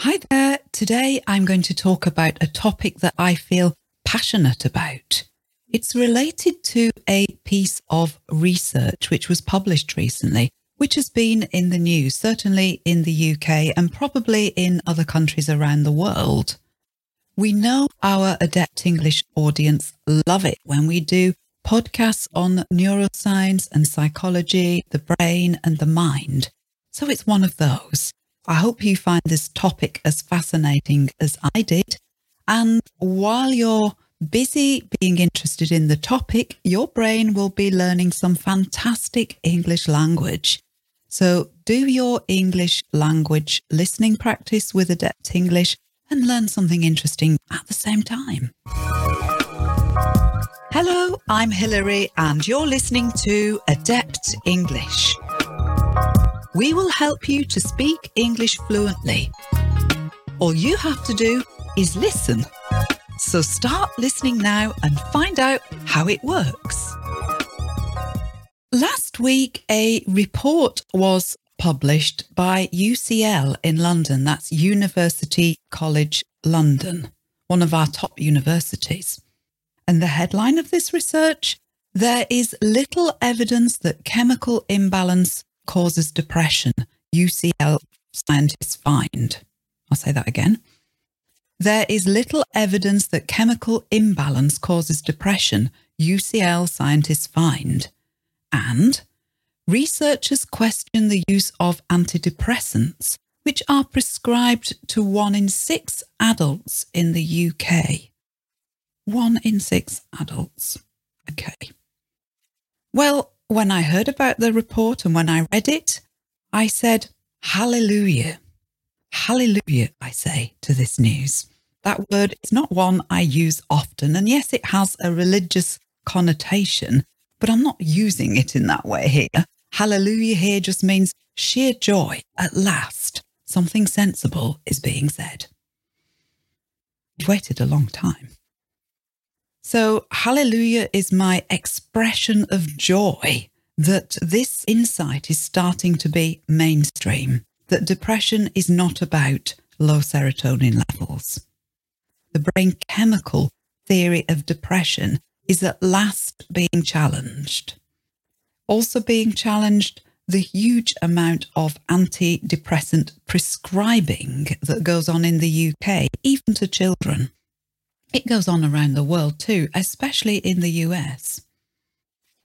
Hi there. Today I'm going to talk about a topic that I feel passionate about. It's related to a piece of research which was published recently, which has been in the news, certainly in the UK and probably in other countries around the world. We know our Adept English audience love it when we do podcasts on neuroscience and psychology, the brain and the mind. So it's one of those. I hope you find this topic as fascinating as I did. And while you're busy being interested in the topic, your brain will be learning some fantastic English language. So do your English language listening practice with Adept English and learn something interesting at the same time. Hello, I'm Hilary and you're listening to Adept English. We will help you to speak English fluently. All you have to do is listen. So start listening now and find out how it works. Last week, a report was published by UCL in London. That's University College London, one of our top universities. And the headline of this research there is little evidence that chemical imbalance causes depression, UCL scientists find. I'll say that again. There is little evidence that chemical imbalance causes depression, UCL scientists find. And researchers question the use of antidepressants, which are prescribed to one in six adults in the UK. One in six adults. Okay. Well, when I heard about the report and when I read it, I said, Hallelujah. Hallelujah, I say to this news. That word is not one I use often. And yes, it has a religious connotation, but I'm not using it in that way here. Hallelujah here just means sheer joy. At last, something sensible is being said. I've waited a long time. So, hallelujah is my expression of joy that this insight is starting to be mainstream, that depression is not about low serotonin levels. The brain chemical theory of depression is at last being challenged. Also being challenged the huge amount of antidepressant prescribing that goes on in the UK, even to children. It goes on around the world too, especially in the US.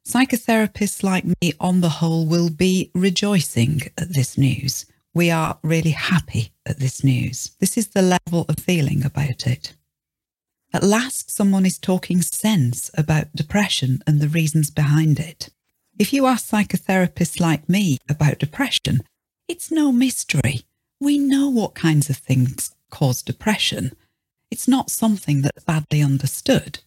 Psychotherapists like me, on the whole, will be rejoicing at this news. We are really happy at this news. This is the level of feeling about it. At last, someone is talking sense about depression and the reasons behind it. If you ask psychotherapists like me about depression, it's no mystery. We know what kinds of things cause depression it's not something that's badly understood.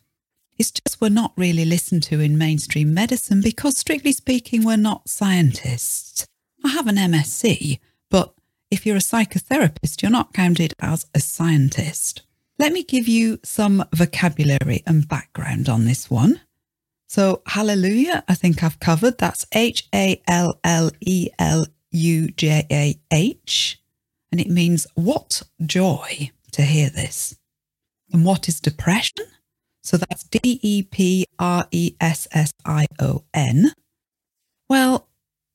It's just we're not really listened to in mainstream medicine because, strictly speaking, we're not scientists. I have an MSc, but if you're a psychotherapist, you're not counted as a scientist. Let me give you some vocabulary and background on this one. So, hallelujah, I think I've covered. That's H A L L E L U J A H. And it means what joy to hear this. And what is depression? So that's D E P R E S S I O N. Well,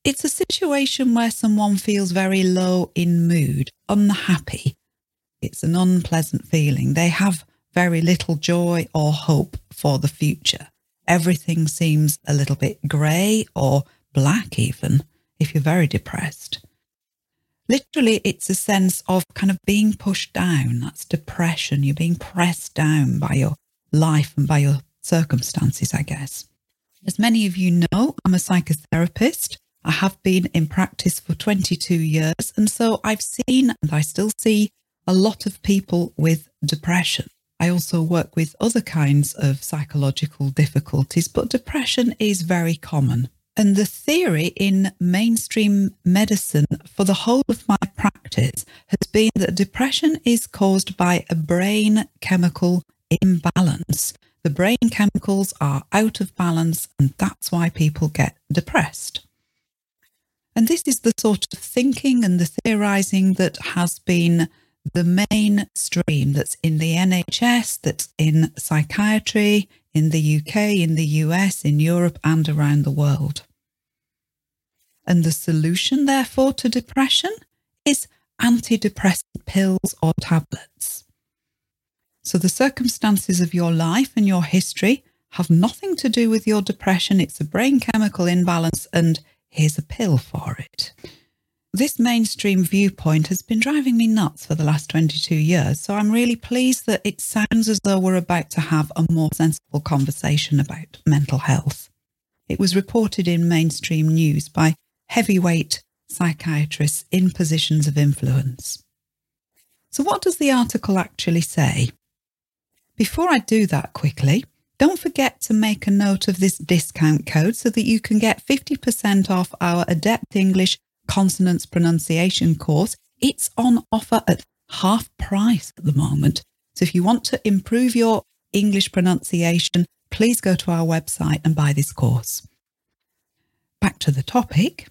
it's a situation where someone feels very low in mood, unhappy. It's an unpleasant feeling. They have very little joy or hope for the future. Everything seems a little bit grey or black, even if you're very depressed. Literally, it's a sense of kind of being pushed down. That's depression. You're being pressed down by your life and by your circumstances, I guess. As many of you know, I'm a psychotherapist. I have been in practice for 22 years. And so I've seen and I still see a lot of people with depression. I also work with other kinds of psychological difficulties, but depression is very common. And the theory in mainstream medicine for the whole of my practice has been that depression is caused by a brain chemical imbalance. The brain chemicals are out of balance, and that's why people get depressed. And this is the sort of thinking and the theorizing that has been the mainstream that's in the NHS, that's in psychiatry, in the UK, in the US, in Europe, and around the world. And the solution, therefore, to depression is antidepressant pills or tablets. So the circumstances of your life and your history have nothing to do with your depression. It's a brain chemical imbalance, and here's a pill for it. This mainstream viewpoint has been driving me nuts for the last 22 years, so I'm really pleased that it sounds as though we're about to have a more sensible conversation about mental health. It was reported in mainstream news by heavyweight psychiatrists in positions of influence. So, what does the article actually say? Before I do that quickly, don't forget to make a note of this discount code so that you can get 50% off our Adept English consonants pronunciation course. It's on offer at half price at the moment. So if you want to improve your English pronunciation, please go to our website and buy this course. Back to the topic.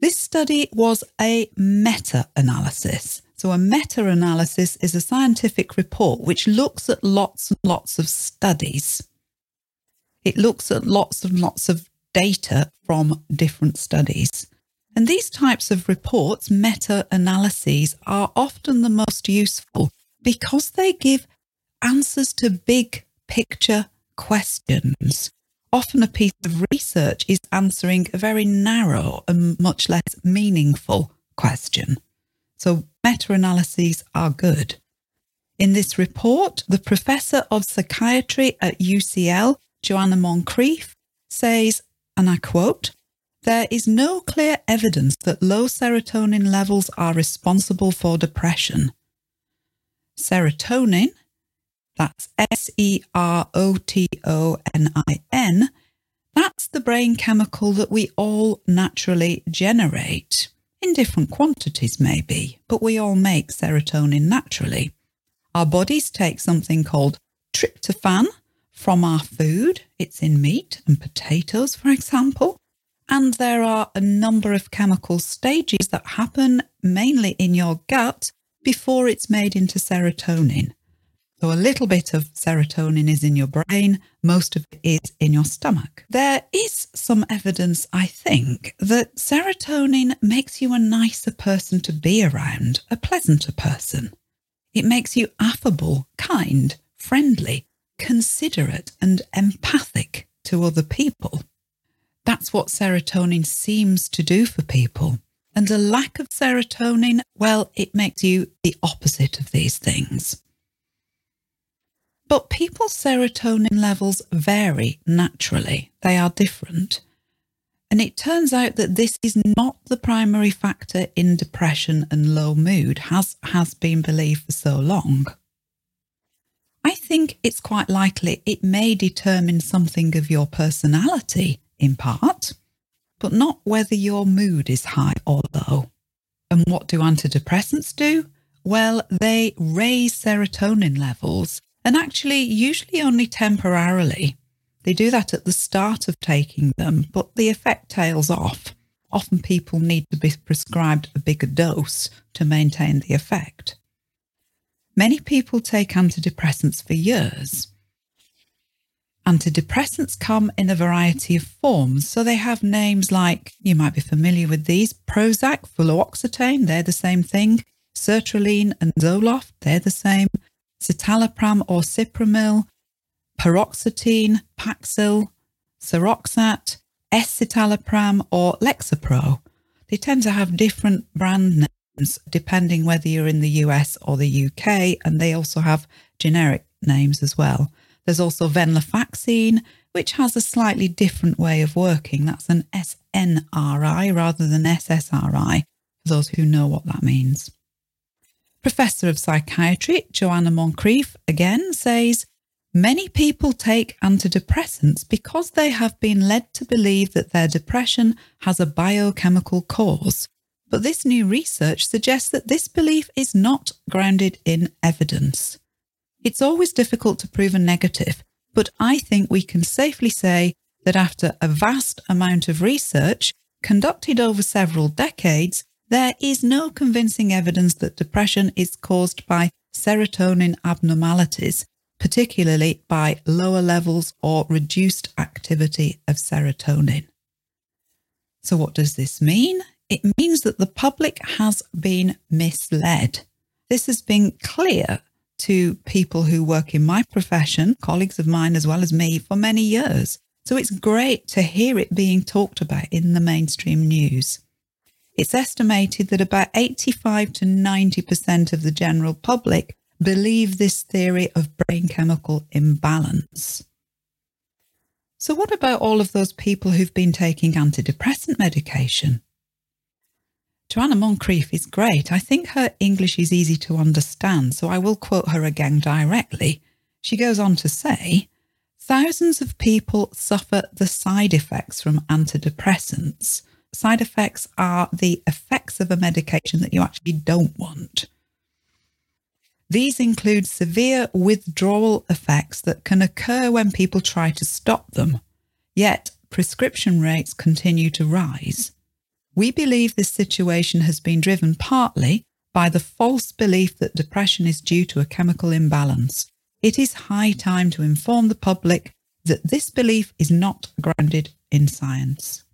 This study was a meta analysis. So, a meta analysis is a scientific report which looks at lots and lots of studies. It looks at lots and lots of data from different studies. And these types of reports, meta analyses, are often the most useful because they give answers to big picture questions. Often a piece of research is answering a very narrow and much less meaningful question. So meta analyses are good. In this report, the professor of psychiatry at UCL, Joanna Moncrieff, says, and I quote, there is no clear evidence that low serotonin levels are responsible for depression. Serotonin, that's S E R O T O N I N, that's the brain chemical that we all naturally generate. In different quantities, maybe, but we all make serotonin naturally. Our bodies take something called tryptophan from our food. It's in meat and potatoes, for example. And there are a number of chemical stages that happen mainly in your gut before it's made into serotonin. So a little bit of serotonin is in your brain, most of it is in your stomach. There is some evidence, I think, that serotonin makes you a nicer person to be around, a pleasanter person. It makes you affable, kind, friendly, considerate, and empathic to other people. That's what serotonin seems to do for people. And a lack of serotonin, well, it makes you the opposite of these things. But people's serotonin levels vary naturally, they are different. And it turns out that this is not the primary factor in depression and low mood, as has been believed for so long. I think it's quite likely it may determine something of your personality in part, but not whether your mood is high or low. And what do antidepressants do? Well, they raise serotonin levels and actually, usually only temporarily. They do that at the start of taking them, but the effect tails off. Often people need to be prescribed a bigger dose to maintain the effect. Many people take antidepressants for years, Antidepressants come in a variety of forms. So they have names like, you might be familiar with these Prozac, fluoxetine, they're the same thing. Sertraline and Zoloft, they're the same. Citalopram or Cipramil, paroxetine, Paxil, Seroxat, escitalopram or Lexapro. They tend to have different brand names depending whether you're in the US or the UK, and they also have generic names as well. There's also venlafaxine, which has a slightly different way of working. That's an SNRI rather than SSRI, for those who know what that means. Professor of Psychiatry Joanna Moncrieff again says many people take antidepressants because they have been led to believe that their depression has a biochemical cause. But this new research suggests that this belief is not grounded in evidence. It's always difficult to prove a negative, but I think we can safely say that after a vast amount of research conducted over several decades, there is no convincing evidence that depression is caused by serotonin abnormalities, particularly by lower levels or reduced activity of serotonin. So, what does this mean? It means that the public has been misled. This has been clear to people who work in my profession, colleagues of mine as well as me, for many years. So it's great to hear it being talked about in the mainstream news. It's estimated that about 85 to 90% of the general public believe this theory of brain chemical imbalance. So, what about all of those people who've been taking antidepressant medication? Joanna Moncrieff is great. I think her English is easy to understand, so I will quote her again directly. She goes on to say, Thousands of people suffer the side effects from antidepressants. Side effects are the effects of a medication that you actually don't want. These include severe withdrawal effects that can occur when people try to stop them, yet prescription rates continue to rise. We believe this situation has been driven partly by the false belief that depression is due to a chemical imbalance. It is high time to inform the public that this belief is not grounded in science.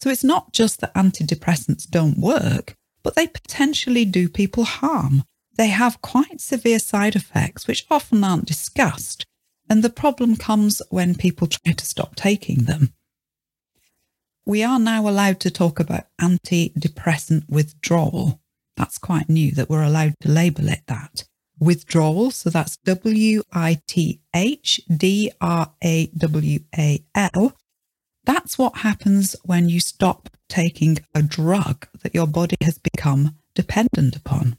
So it's not just that antidepressants don't work, but they potentially do people harm. They have quite severe side effects, which often aren't discussed. And the problem comes when people try to stop taking them we are now allowed to talk about antidepressant withdrawal. That's quite new that we're allowed to label it that. Withdrawal, so that's W I T H D R A W A L. That's what happens when you stop taking a drug that your body has become dependent upon.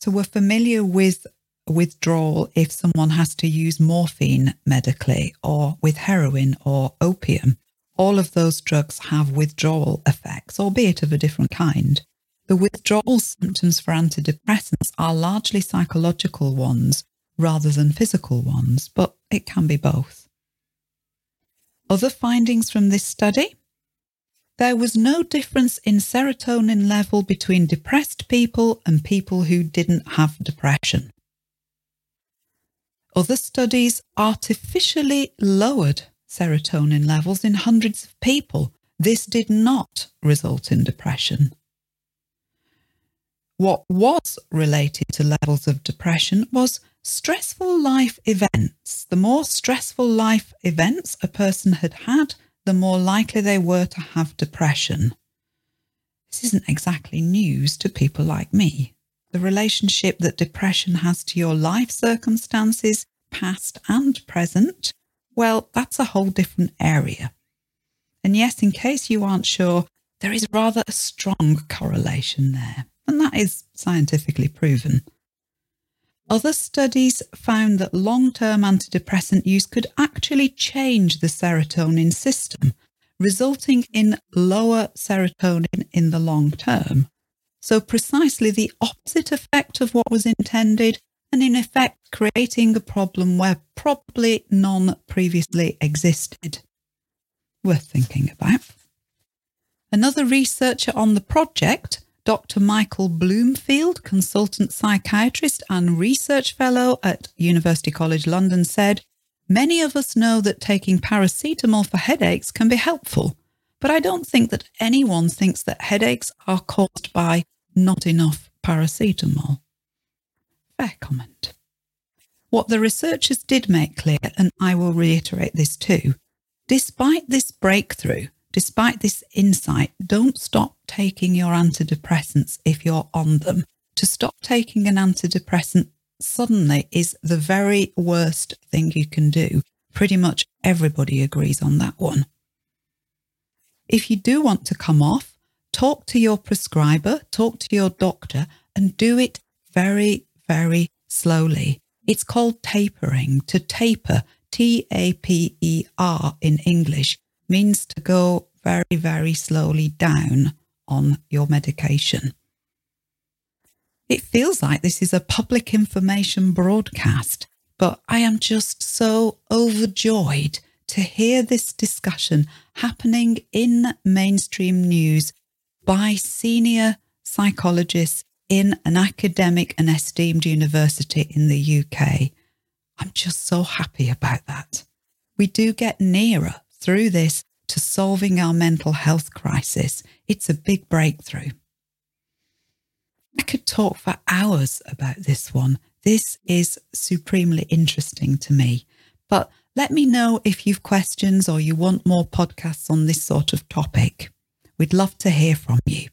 So we're familiar with withdrawal if someone has to use morphine medically or with heroin or opium all of those drugs have withdrawal effects, albeit of a different kind. The withdrawal symptoms for antidepressants are largely psychological ones rather than physical ones, but it can be both. Other findings from this study? There was no difference in serotonin level between depressed people and people who didn't have depression. Other studies artificially lowered serotonin levels in hundreds of people. This did not result in depression. What was related to levels of depression was stressful life events. The more stressful life events a person had had, the more likely they were to have depression. This isn't exactly news to people like me. The relationship that depression has to your life circumstances, past and present, well, that's a whole different area. And yes, in case you aren't sure, there is rather a strong correlation there, and that is scientifically proven. Other studies found that long term antidepressant use could actually change the serotonin system, resulting in lower serotonin in the long term. So, precisely the opposite effect of what was intended and in effect creating a problem where probably none previously existed. Worth thinking about. Another researcher on the project, Dr. Michael Bloomfield, consultant psychiatrist and research fellow at University College London, said, Many of us know that taking paracetamol for headaches can be helpful, but I don't think that anyone thinks that headaches are caused by not enough paracetamol fair comment. What the researchers did make clear, and I will reiterate this too, despite this breakthrough, despite this insight, don't stop taking your antidepressants if you're on them. To stop taking an antidepressant suddenly is the very worst thing you can do. Pretty much everybody agrees on that one. If you do want to come off, talk to your prescriber, talk to your doctor, and do it very, very slowly. It's called tapering. To taper, T A P E R in English, means to go very, very slowly down on your medication. It feels like this is a public information broadcast, but I am just so overjoyed to hear this discussion happening in mainstream news by senior psychologists in an academic and esteemed university in the UK. I'm just so happy about that. We do get nearer through this to solving our mental health crisis. It's a big breakthrough. I could talk for hours about this one. This is supremely interesting to me. But let me know if you've questions or you want more podcasts on this sort of topic. We'd love to hear from you.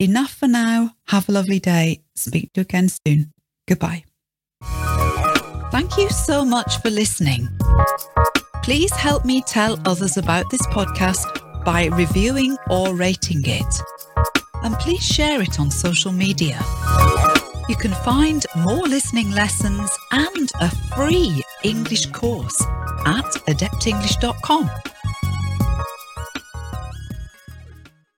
Enough for now. Have a lovely day. Speak to you again soon. Goodbye. Thank you so much for listening. Please help me tell others about this podcast by reviewing or rating it. And please share it on social media. You can find more listening lessons and a free English course at adeptenglish.com.